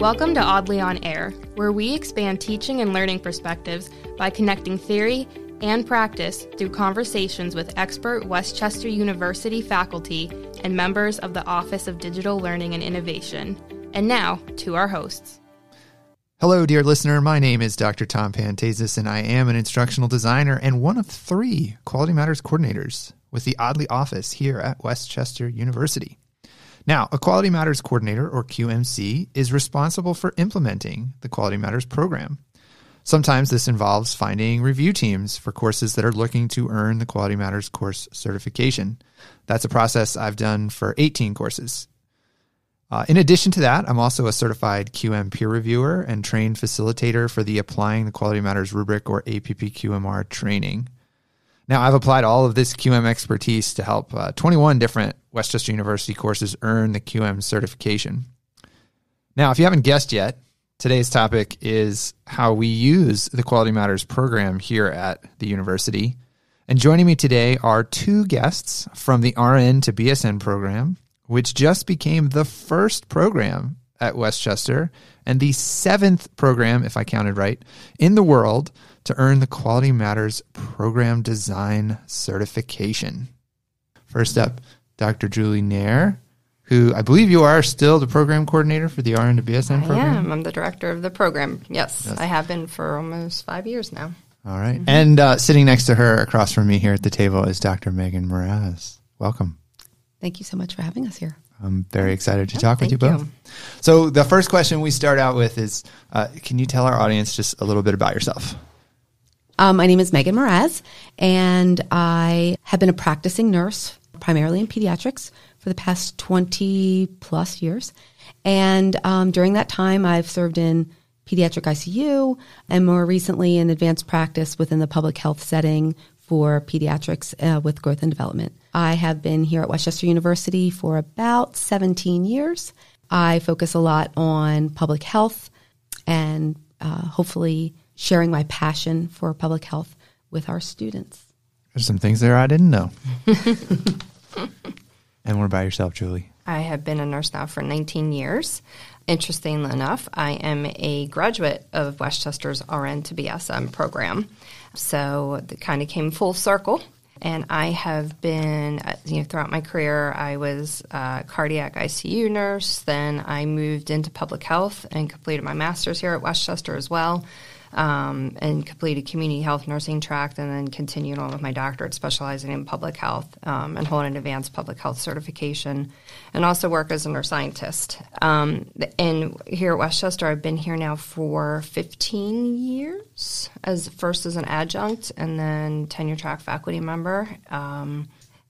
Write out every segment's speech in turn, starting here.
Welcome to ODLI on Air, where we expand teaching and learning perspectives by connecting theory and practice through conversations with expert West Chester University faculty and members of the Office of Digital Learning and Innovation. And now to our hosts. Hello, dear listener. My name is Dr. Tom Pantazis, and I am an instructional designer and one of three Quality Matters coordinators with the ODLI office here at West Chester University. Now, a Quality Matters coordinator, or QMC, is responsible for implementing the Quality Matters program. Sometimes this involves finding review teams for courses that are looking to earn the Quality Matters course certification. That's a process I've done for 18 courses. Uh, in addition to that, I'm also a certified QM peer reviewer and trained facilitator for the Applying the Quality Matters rubric or APPQMR training. Now, I've applied all of this QM expertise to help uh, 21 different West Chester University courses earn the QM certification. Now, if you haven't guessed yet, today's topic is how we use the Quality Matters program here at the university. And joining me today are two guests from the RN to BSN program, which just became the first program at West Chester and the seventh program, if I counted right, in the world to earn the Quality Matters Program Design Certification. First up, Dr. Julie Nair, who I believe you are still the program coordinator for the RN to BSN program. I am. I'm the director of the program. Yes, yes. I have been for almost five years now. All right. mm-hmm. And uh, sitting next to her across from me here at the table is Dr. Megan Mraz. Welcome. Thank you so much for having us here. I'm very excited to talk with you both. You. So, the first question we start out with is uh, Can you tell our audience just a little bit about yourself? Um, my name is Megan Mraz, and I have been a practicing nurse, primarily in pediatrics, for the past 20 plus years. And um, during that time, I've served in pediatric ICU and more recently in advanced practice within the public health setting for pediatrics uh, with growth and development. I have been here at West Chester University for about 17 years. I focus a lot on public health and uh, hopefully sharing my passion for public health with our students. There's some things there I didn't know. and what about yourself, Julie? I have been a nurse now for 19 years. Interestingly enough, I am a graduate of West Chester's RN to BSN program. So it kind of came full circle. And I have been, uh, you know, throughout my career, I was a cardiac ICU nurse. Then I moved into public health and completed my master's here at West Chester as well um, and completed community health nursing track, and then continued on with my doctorate, specializing in public health um, and holding an advanced public health certification, and also work as a nurse scientist. Um, and here at West Chester, I've been here now for 15 years, as first as an adjunct, and then tenure track faculty member. Um,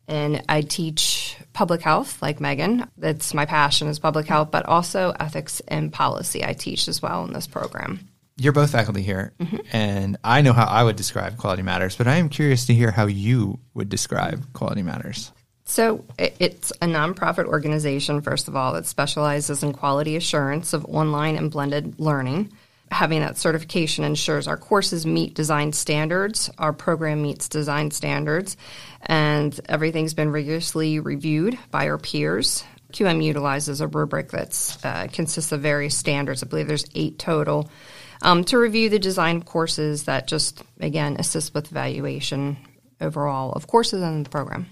and I teach public health, like Megan. That's my passion is public health, but also ethics and policy. I teach as well in this program you're both faculty here, mm-hmm. and I know how I would describe Quality Matters, but I am curious to hear how you would describe Quality Matters. So, it's a nonprofit organization, first of all, that specializes in quality assurance of online and blended learning. Having that certification ensures our courses meet design standards, our program meets design standards, and everything's been rigorously reviewed by our peers. QM utilizes a rubric that uh, consists of various standards. I believe there's eight total um, to review the design of courses that just, again, assist with evaluation overall of courses in the program.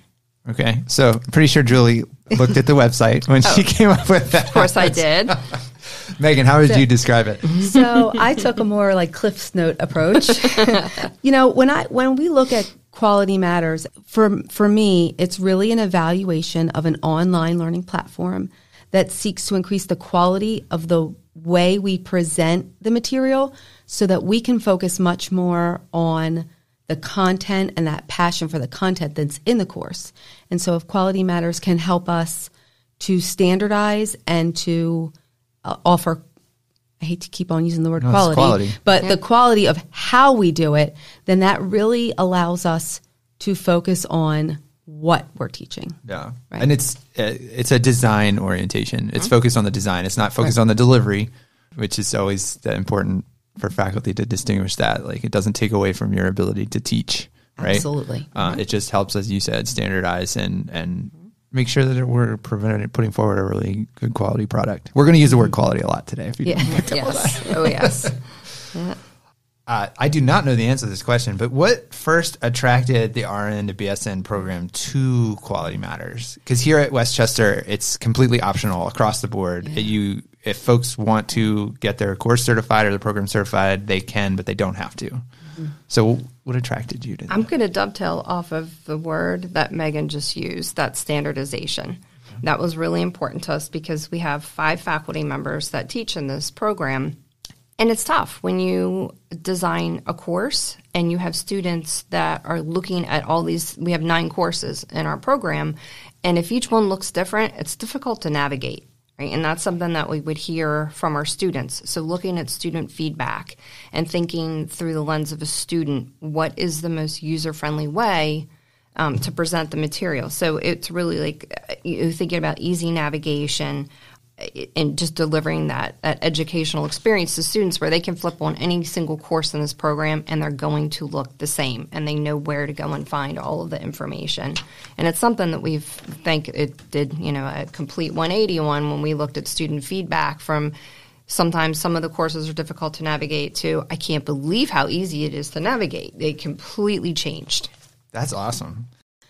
Okay, so pretty sure Julie looked at the website when oh, she came up with that. Of course, I did. Megan, how would so, you describe it? So I took a more like Cliff's Note approach. you know, when I when we look at quality matters for for me, it's really an evaluation of an online learning platform that seeks to increase the quality of the way we present the material so that we can focus much more on the content and that passion for the content that's in the course. And so if quality matters can help us to standardize and to uh, offer I hate to keep on using the word no, quality, quality, but yeah. the quality of how we do it, then that really allows us to focus on what we're teaching. Yeah, right? and it's uh, it's a design orientation. It's mm-hmm. focused on the design. It's not focused right. on the delivery, which is always the important for faculty to distinguish that. Like it doesn't take away from your ability to teach. Right. Absolutely. Uh, mm-hmm. It just helps, as you said, standardize and and make sure that we're preventing, putting forward a really good quality product. We're going to use the word quality a lot today. If you Yeah. didn't pick up on yes. Oh, yes. Uh, I do not know the answer to this question, but what first attracted the RN to BSN program to Quality Matters? Because here at West Chester, it's completely optional across the board. You, if folks want to get their course certified or the program certified, they can, but they don't have to. So, what attracted you to that? I'm going to dovetail off of the word that Megan just used, that standardization. That was really important to us because we have five faculty members that teach in this program. And it's tough when you design a course and you have students that are looking at all these. We have nine courses in our program. And if each one looks different, it's difficult to navigate. Right? And that's something that we would hear from our students. So, looking at student feedback and thinking through the lens of a student, what is the most user friendly way um, to present the material? So, it's really like uh, you thinking about easy navigation and just delivering that, that educational experience to students where they can flip on any single course in this program and they're going to look the same and they know where to go and find all of the information. And it's something that we've think it did, you know, a complete 180 on when we looked at student feedback from sometimes some of the courses are difficult to navigate to I can't believe how easy it is to navigate. They completely changed. That's awesome.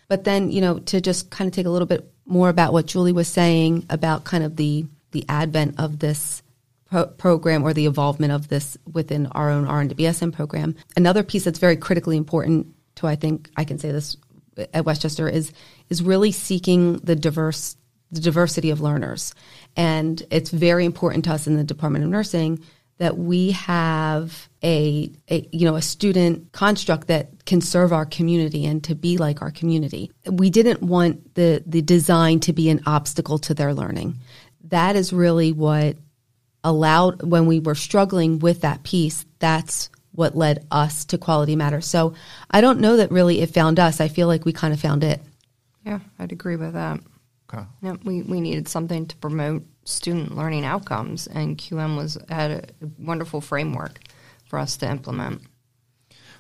But then, you know, to just kind of take a little bit more about what Julie was saying about kind of the the advent of this pro- program or the involvement of this within our own RN to BSN program. Another piece that's very critically important to I think I can say this at West Chester is is really seeking the diverse the diversity of learners. And it's very important to us in the Department of Nursing that we have a, a, you know a student construct that can serve our community and to be like our community. We didn't want the the design to be an obstacle to their learning. That is really what allowed when we were struggling with that piece. That's what led us to Quality Matters. So I don't know that really it found us. I feel like we kind of found it. Yeah, I'd agree with that. Okay. Yeah, we, we needed something to promote student learning outcomes, and QM was had a wonderful framework for us to implement.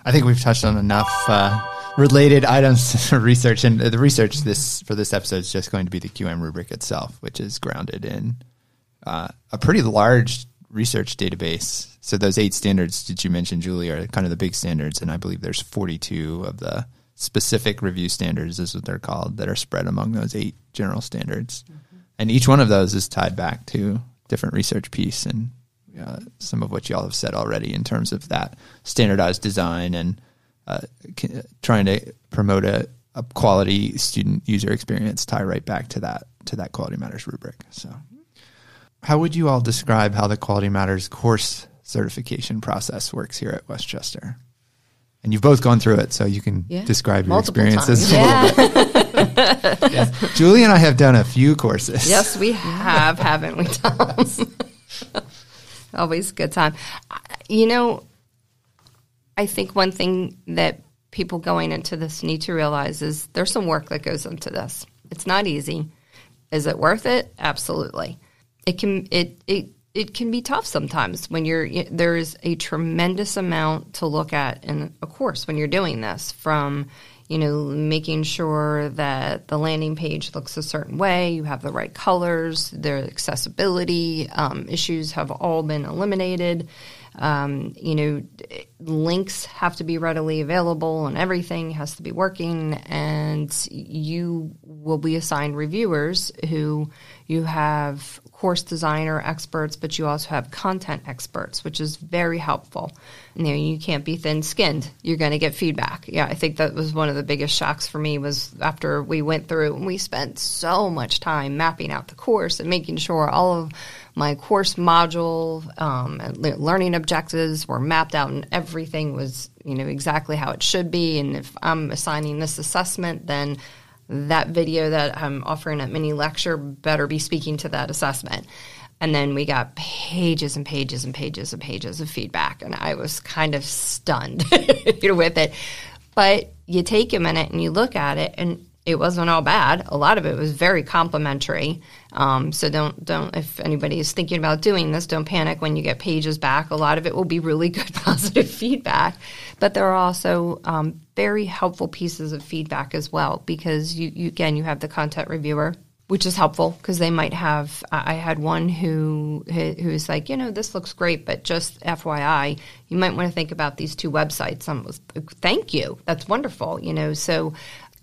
I think we've touched on enough uh, related items research, and the research this for this episode is just going to be the QM rubric itself, which is grounded in uh, a pretty large research database. So those eight standards that you mentioned, Julie, are kind of the big standards, and I believe there's 42 of the specific review standards, is what they're called, that are spread among those eight general standards, and each one of those is tied back to different research piece and uh, some of what y'all have said already in terms of that standardized design and uh, c- trying to promote a, a quality student user experience tie right back to that to that quality matters rubric so how would you all describe how the quality matters course certification process works here at west chester and you've both gone through it so you can Yeah. describe your Multiple experiences a. Yes. julie and i have done a few courses Yes, we have, haven't we, Tom? Always a good time. You know, I think one thing that people going into this need to realize is there's some work that goes into this. It's not easy. Is it worth it? Absolutely. It can it it it can be tough sometimes when you're there is a tremendous amount to look at in a course when you're doing this from you know making sure that the landing page looks a certain way you have the right colors their accessibility um, issues have all been eliminated um, you know links have to be readily available and everything has to be working and you will be assigned reviewers who you have course designer experts, but you also have content experts, which is very helpful. You know, you can't be thin-skinned. You're going to get feedback. Yeah, I think that was one of the biggest shocks for me was after we went through and we spent so much time mapping out the course and making sure all of my course module um, learning objectives were mapped out and everything was you know exactly how it should be. And if I'm assigning this assessment, then that video that I'm offering at mini lecture better be speaking to that assessment. And then we got pages and pages and pages and pages of feedback, and I was kind of stunned you know, with it. But you take a minute and you look at it, and it wasn't all bad. A lot of it was very complimentary. Um, so don't don't if anybody is thinking about doing this, don't panic when you get pages back. A lot of it will be really good positive feedback, but there are also um, very helpful pieces of feedback as well because you, you again you have the content reviewer which is helpful because they might have. I had one who who was like, you know, this looks great, but just FYI, you might want to think about these two websites. I was, thank you, that's wonderful. You know, so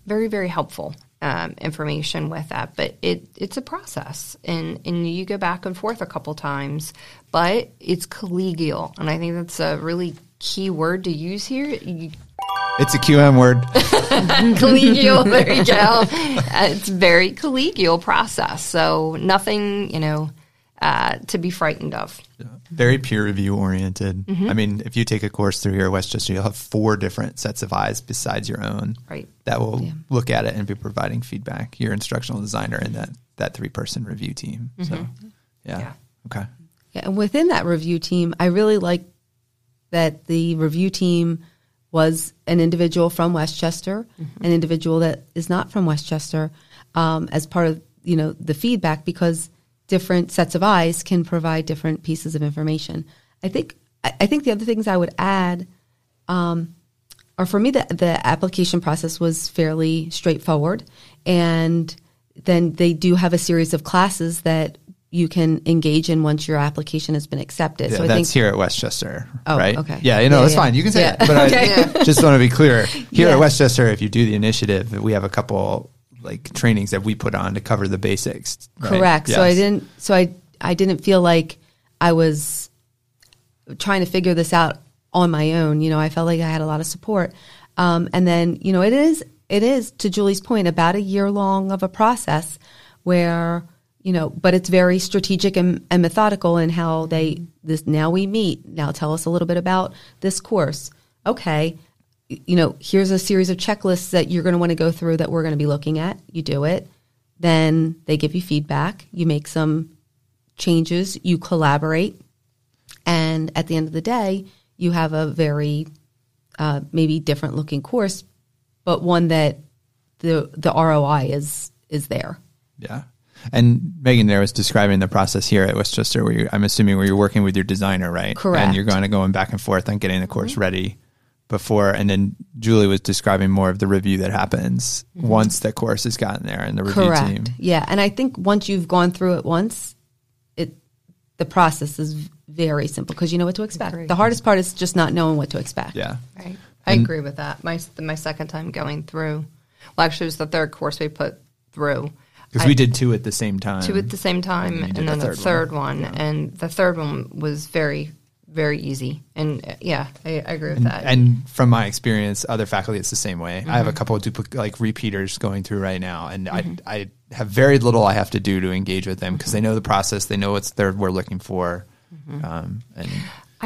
very very helpful um, information with that. But it it's a process, and and you go back and forth a couple times, but it's collegial, and I think that's a really key word to use here. You, it's a QM word. collegial. There you go. Uh, it's very collegial process. So nothing, you know, uh, to be frightened of. Yeah. Very peer review oriented. Mm-hmm. I mean, if you take a course through here at West Chester, you'll have four different sets of eyes besides your own. Right. That will yeah. look at it and be providing feedback. Your instructional designer and that that three person review team. Mm-hmm. So, yeah. yeah. Okay. Yeah, and within that review team, I really like that the review team was an individual from West Chester, mm-hmm. an individual that is not from West Chester, um, as part of you know the feedback because different sets of eyes can provide different pieces of information. I think I think the other things I would add um, are for me the the application process was fairly straightforward, and then they do have a series of classes that you can engage in once your application has been accepted. Yeah, so I that's think, here at West Chester, oh, right? Okay. Yeah, you know, yeah, that's yeah. fine. You can say it, but I just want to be clear. Here at West Chester, if you do the initiative, we have a couple like trainings that we put on to cover the basics. Right? Correct. Yes. So I didn't. So I I didn't feel like I was trying to figure this out on my own. You know, I felt like I had a lot of support. Um, and then you know, it is it is to Julie's point about a year long of a process where you know, but it's very strategic and, and, methodical in how they this now we meet. Now tell us a little bit about this course. Okay. You know, here's a series of checklists that you're going to want to go through that we're going to be looking at. You do it. Then they give you feedback. You make some changes. You collaborate. And at the end of the day, you have a very uh, maybe different looking course, but one that the the ROI is is there. Yeah. And Megan there was describing the process here at West Chester, where you, I'm assuming where you're working with your designer, right? Correct. And you're going to going back and forth on getting the course mm-hmm. ready before, and then Julie was describing more of the review that happens mm-hmm. once the course has gotten there and the review Correct. team. Yeah, and I think once you've gone through it once, it the process is very simple because you know what to expect. The hardest part is just not knowing what to expect. Yeah, right. I and agree with that. My my second time going through, well, actually, it was the third course we put through because we did two at the same time. Two at the same time, and, and then the third, third one, one. Yeah. and the third one was very, very easy. And uh, yeah, I, I agree with and, that. And from my experience, other faculty, it's the same way. Mm-hmm. I have a mm-hmm. couple of like repeaters going through right now, and mm-hmm. I, I have very little I have to do to engage with them because they know the process, they know what's there we're looking for, mm-hmm. um, and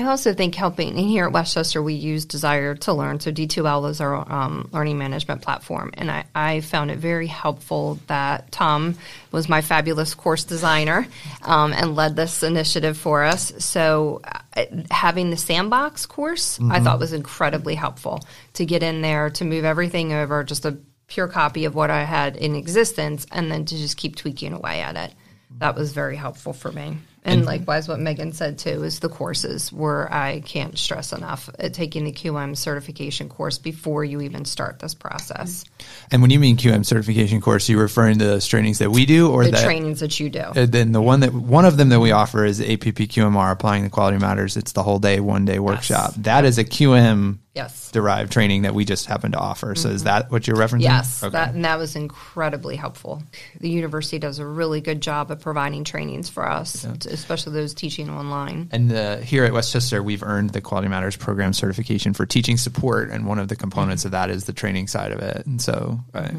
I also think helping, and here at West Chester, we use Desire2Learn. So D2L is our um, learning management platform. And I, I, found it very helpful that Tom was my fabulous course designer um, and led this initiative for us. So uh, having the sandbox course, mm-hmm. I thought was incredibly helpful to get in there, to move everything over, just a pure copy of what I had in existence, and then to just keep tweaking away at it. That was very helpful for me. And, and likewise, what Megan said too is the courses where I can't stress enough uh, taking the QM certification course before you even start this process. And when you mean QM certification course, you're referring to the trainings that we do, or the that, trainings that you do. Uh, then the one that one of them that we offer is APP QMR, applying the quality matters. It's the whole day, one day workshop. Yes. That is a QM yes. derived training that we just happen to offer. So mm-hmm. is that what you're referencing? Yes, okay. that, and that was incredibly helpful. The university does a really good job of providing trainings for us, yeah. especially those teaching online. And the, here at West Chester, we've earned the Quality Matters program certification for teaching support, and one of the components mm-hmm. of that is the training side of it. And so. Uh,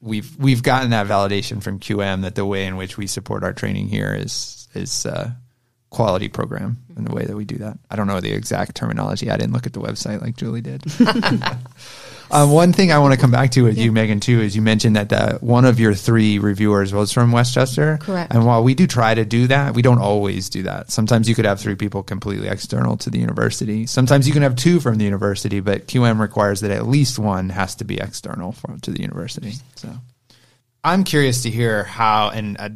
we've we've gotten that validation from QM that the way in which we support our training here is is uh, quality program in the way that we do that. I don't know the exact terminology. I didn't look at the website like Julie did. um, one thing I want to come back to with yeah. you, Megan, too, is you mentioned that the, one of your three reviewers was from West Chester. Correct. And while we do try to do that, we don't always do that. Sometimes you could have three people completely external to the university. Sometimes you can have two from the university, but QM requires that at least one has to be external from, to the university. So I'm curious to hear how, and I,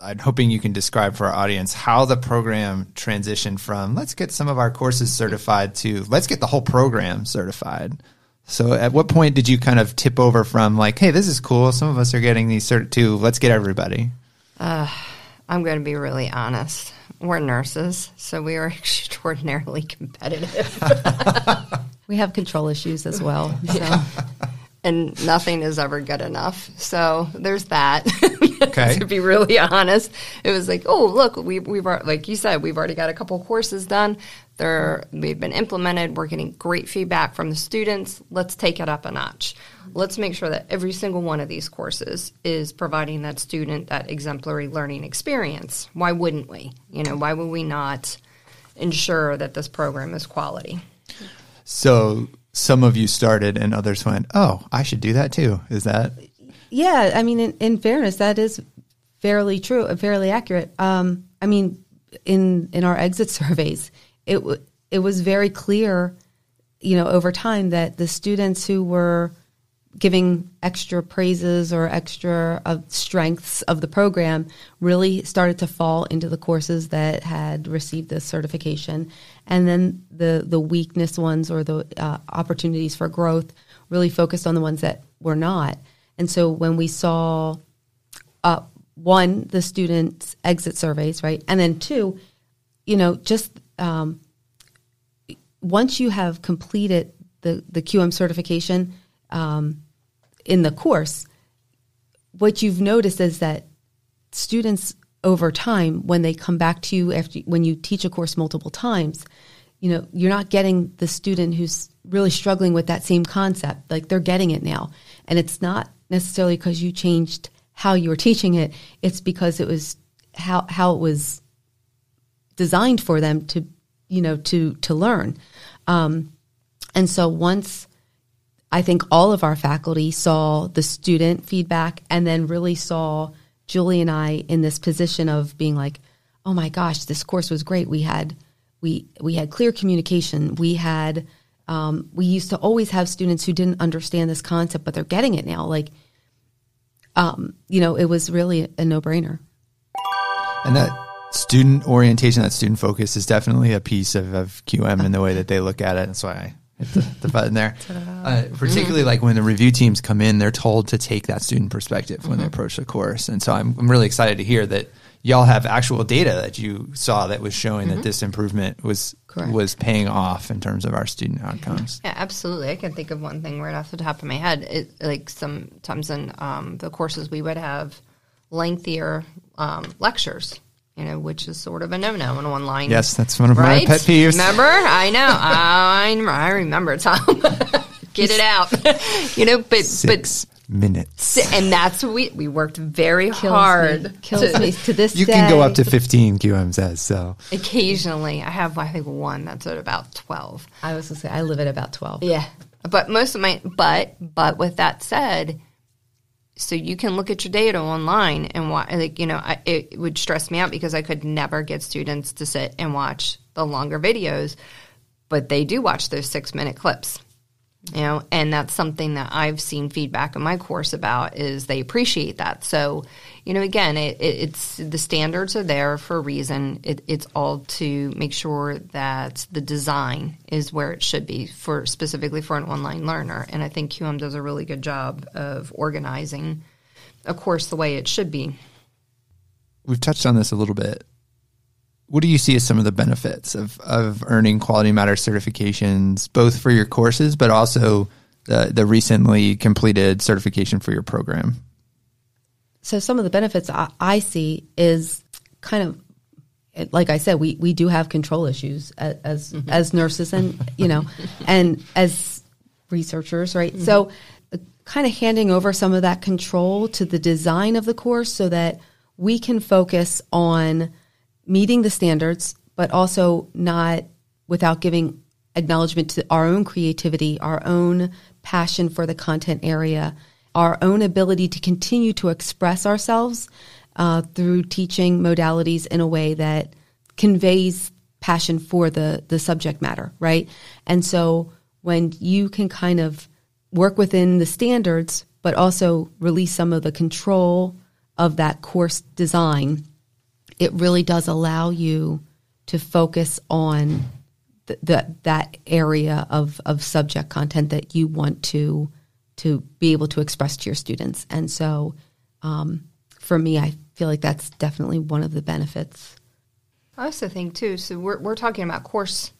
I'm hoping you can describe for our audience how the program transitioned from let's get some of our courses certified to let's get the whole program certified. So, at what point did you kind of tip over from like, hey, this is cool, some of us are getting these cert to let's get everybody? Uh, I'm going to be really honest. We're nurses, so we are extraordinarily competitive. we have control issues as well. So. And nothing is ever good enough. So there's that. Okay. to be really honest, it was like, oh, look, we we've like you said, we've already got a couple courses done. They're we've been implemented. We're getting great feedback from the students. Let's take it up a notch. Let's make sure that every single one of these courses is providing that student that exemplary learning experience. Why wouldn't we? You know, why would we not ensure that this program is quality? So some of you started and others went, oh, I should do that too. Is that? Yeah, I mean, in, in fairness, that is fairly true, uh, fairly accurate. Um, I mean, in in our exit surveys, it w- it was very clear, you know, over time that the students who were giving extra praises or extra of strengths of the program really started to fall into the courses that had received this certification. And then the the weakness ones or the uh, opportunities for growth really focused on the ones that were not. And so when we saw uh, one the students exit surveys right? And then two you know just um, once you have completed the the qm certification um, in the course, what you've noticed is that students over time, when they come back to you after when you teach a course multiple times, you know you're not getting the student who's really struggling with that same concept. Like they're getting it now, and it's not necessarily because you changed how you were teaching it. It's because it was how how it was designed for them to you know to to learn. Um, and so once I think all of our faculty saw the student feedback and then really saw Julie and I in this position of being like, oh my gosh, this course was great. We had we we had clear communication. We had um, we used to always have students who didn't understand this concept, but they're getting it now. Like, um, you know, it was really a no brainer. And that student orientation, that student focus, is definitely a piece of, of QM in the way that they look at it. That's why I the, the button there. Uh, particularly mm-hmm. like when the review teams come in, they're told to take that student perspective mm-hmm. when they mm-hmm. approach the course. And so I'm, I'm really excited to hear that y'all have actual data that you saw that was showing mm-hmm. that this improvement was Correct. was paying off in terms of our student outcomes. Yeah, absolutely. I can think of one thing right off the top of my head. It, like sometimes in um, the courses we would have lengthier um, lectures you know, which is sort of a no-no in online. Yes, that's one of right? my pet peeves. Remember? I know. I, I remember, Tom. Get it out. you know, but Six but minutes, and that's what we we worked very kills hard. Me. Kills to, me to this. You day. can go up to fifteen. QM says so. Occasionally, I have I think one that's at about twelve. I was gonna say I live at about twelve. Yeah, but most of my but but with that said so you can look at your data online and watch like you know I, it would stress me out because i could never get students to sit and watch the longer videos but they do watch those six minute clips you know and that's something that i've seen feedback in my course about is they appreciate that. So you know again it, it, it's the standards are there for a reason. It, it's all to make sure that the design is where it should be for specifically for an online learner. And i think qm does a really good job of organizing a course the way it should be. We've touched on this a little bit what do you see as some of the benefits of, of earning quality matter certifications, both for your courses, but also the, the recently completed certification for your program? So some of the benefits I, I see is kind of like I said, we, we do have control issues as as, mm-hmm. as nurses and you know, and as researchers, right? Mm-hmm. So, uh, kind of handing over some of that control to the design of the course so that we can focus on meeting the standards, but also not without giving acknowledgement to our own creativity, our own passion for the content area, our own ability to continue to express ourselves uh, through teaching modalities in a way that conveys passion for the the subject matter, right? And so when you can kind of work within the standards, but also release some of the control of that course design, it really does allow you to focus on th- the, that area of, of subject content that you want to to be able to express to your students. And so, um, for me, I feel like that's definitely one of the benefits. I also think too. So we're we're talking about course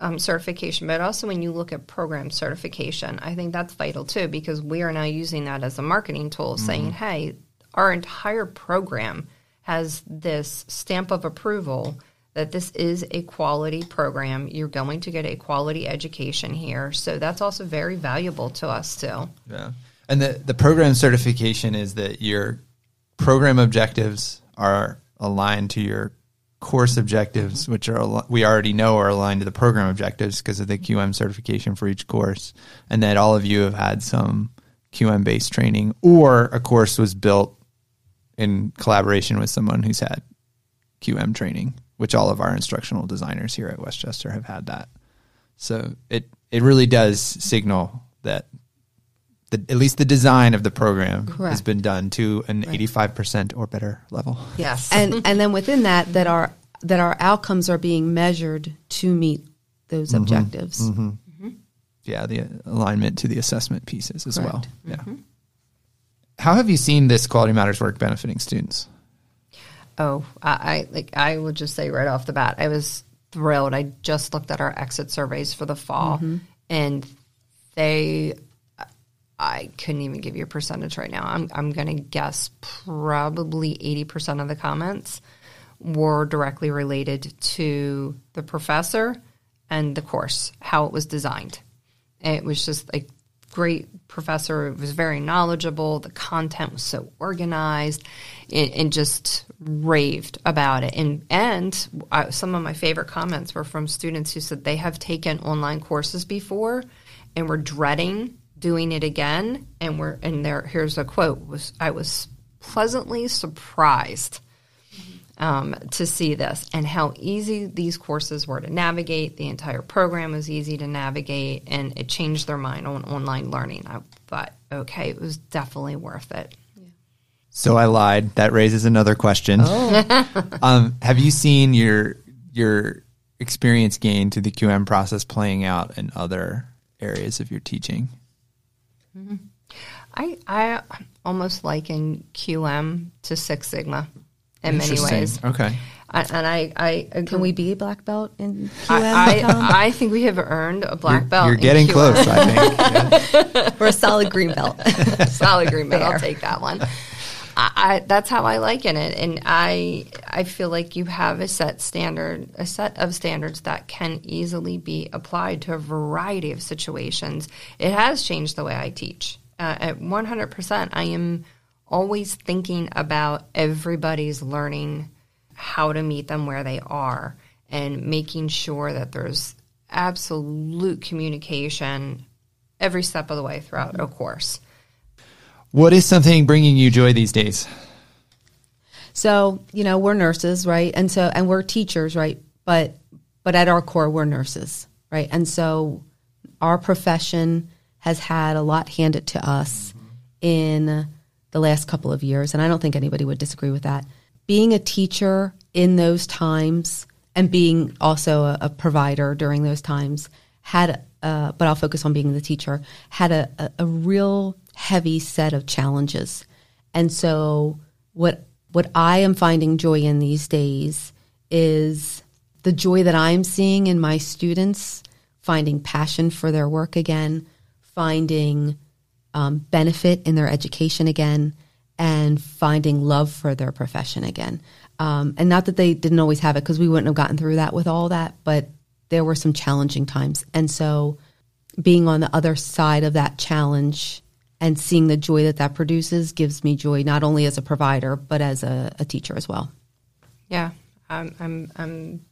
um, certification, but also when you look at program certification, I think that's vital too because we are now using that as a marketing tool, saying, "Hey, our entire program has this stamp of approval." That this is a quality program. You're going to get a quality education here. So that's also very valuable to us, too. Yeah. And the, the program certification is that your program objectives are aligned to your course objectives, which are we already know are aligned to the program objectives because of the QM certification for each course, and that all of you have had some QM based training, or a course was built in collaboration with someone who's had QM training, which all of our instructional designers here at West Chester have had that. So it it really does signal that the, at least the design of the program has been done to an eighty five percent or better level. Yes. and mm-hmm. and then within that that our that our outcomes are being measured to meet those mm-hmm. objectives. Mm-hmm. Yeah, the alignment to the assessment pieces as well. Correct. Yeah. How have you seen this Quality Matters work benefiting students? Oh, I, I like I will just say right off the bat, I was thrilled. I just looked at our exit surveys for the fall, mm-hmm. and they, I couldn't even give you a percentage right now. I'm I'm going to guess probably eighty percent of the comments were directly related to the professor and the course, how it was designed. And it was just like great professor. It was very knowledgeable. The content was so organized, and, and just raved about it. And and I, some of my favorite comments were from students who said they have taken online courses before, and were dreading doing it again. And we're and there. Here's a quote: "Was I was pleasantly surprised." Um, to see this and how easy these courses were to navigate. The entire program was easy to navigate, and it changed their mind on online learning. I thought, okay, it was definitely worth it. So I lied. That raises another question. um, have you seen your your experience gain to the QM process playing out in other areas of your teaching? I I almost liken QM to Six Sigma in many ways, Okay. I, and I I agree. Can we be a black belt in QM? I, I, I think we have earned a black You're, belt. you're in getting QM. close, I think. We're a solid green belt. solid agreement. I'll take that one. I, I, that's how I liken it, and I I feel like you have a set standard, a set of standards that can easily be applied to a variety of situations. It has changed the way I teach. Uh, at one hundred percent, I am always thinking about everybody's learning, how to meet them where they are, and making sure that there's absolute communication every step of the way throughout a course. What is something bringing you joy these days? So, you know, we're nurses, right? And so and we're teachers, right? But but at our core we're nurses, right? And so our profession has had a lot handed to us in the last couple of years, and I don't think anybody would disagree with that. Being a teacher in those times and being also a, a provider during those times had, uh, but I'll focus on being the teacher, had a, a, a real heavy set of challenges. And so what what I am finding joy in these days is the joy that I'm seeing in my students finding passion for their work again, finding um, benefit in their education again, and finding love for their profession again. Um, and not that they didn't always have it, because we wouldn't have gotten through that with all that, but there were some challenging times. And so being on the other side of that challenge and seeing the joy that that produces gives me joy, not only as a provider, but as a, a teacher as well. Yeah, I'm I'm I'm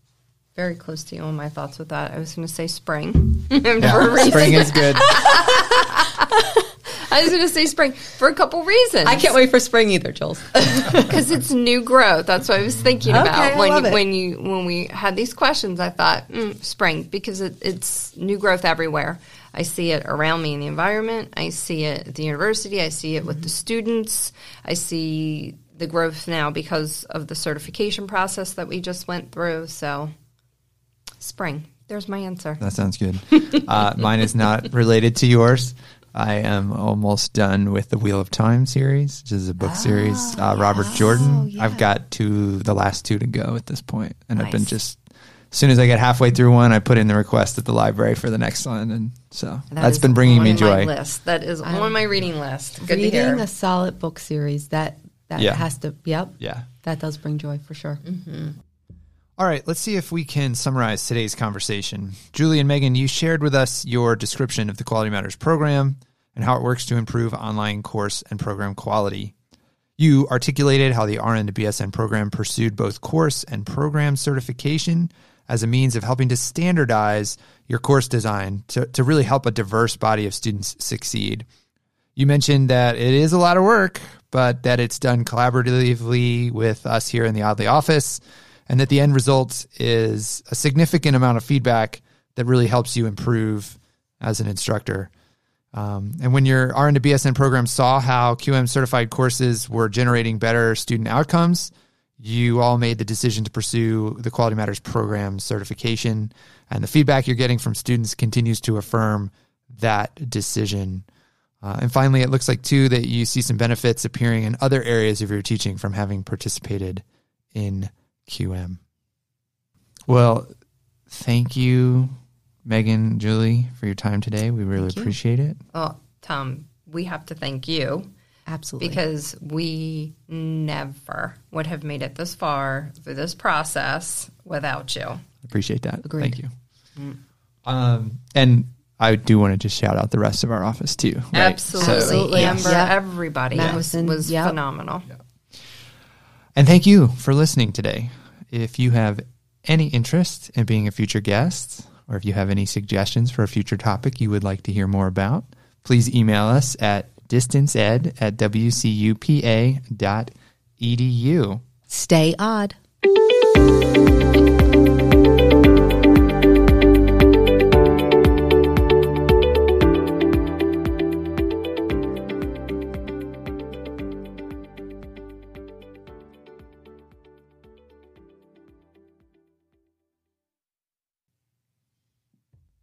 very close to you on my thoughts with that. I was going to say spring. Yeah, spring is good. I was going to say spring for a couple reasons. I can't wait for spring either, Jules. because it's new growth. That's what I was thinking Okay, about I when love you, it. when you when we had these questions. I thought mm, spring because it, it's new growth everywhere. I see it around me in the environment. I see it at the university. I see it with the students. I see the growth now because of the certification process that we just went through. So, spring. There's my answer. That sounds good. uh, mine is not related to yours. I am almost done with the Wheel of Time series, which is a book series. Uh, Robert Jordan. I've got two, the last two to go at this point, and I've been just. As soon as I get halfway through one, I put in the request at the library for the next one, and so That that's is been bringing me joy. list. That is on my reading list. Good to hear. Reading a solid book series that that Yeah. has to. Yep. Yeah. That does bring joy for sure. All right, let's see if we can summarize today's conversation. Julie and Megan, you shared with us your description of the Quality Matters program and how it works to improve online course and program quality. You articulated how the RN to BSN program pursued both course and program certification as a means of helping to standardize your course design to, to really help a diverse body of students succeed. You mentioned that it is a lot of work, but that it's done collaboratively with us here in the ODLI office, and that the end result is a significant amount of feedback that really helps you improve as an instructor. Um, and when your RN to BSN program saw how QM certified courses were generating better student outcomes, you all made the decision to pursue the Quality Matters program certification. And the feedback you're getting from students continues to affirm that decision. Uh, and finally, it looks like too that you see some benefits appearing in other areas of your teaching from having participated in QM. Well, thank you, Megan, Julie, for your time today. We really appreciate it. Well, Tom, we have to thank you Absolutely. because we never would have made it this far through this process without you. Appreciate that. Agreed. Thank you. Um, and I do want to just shout out the rest of our office too. right? Absolutely. Absolutely. Amber, Yeah. everybody Madison, was, was yep. phenomenal. And thank you for listening today. If you have any interest in being a future guest, or if you have any suggestions for a future topic you would like to hear more about, please email us at distanceed at wcupa.edu. Stay odd.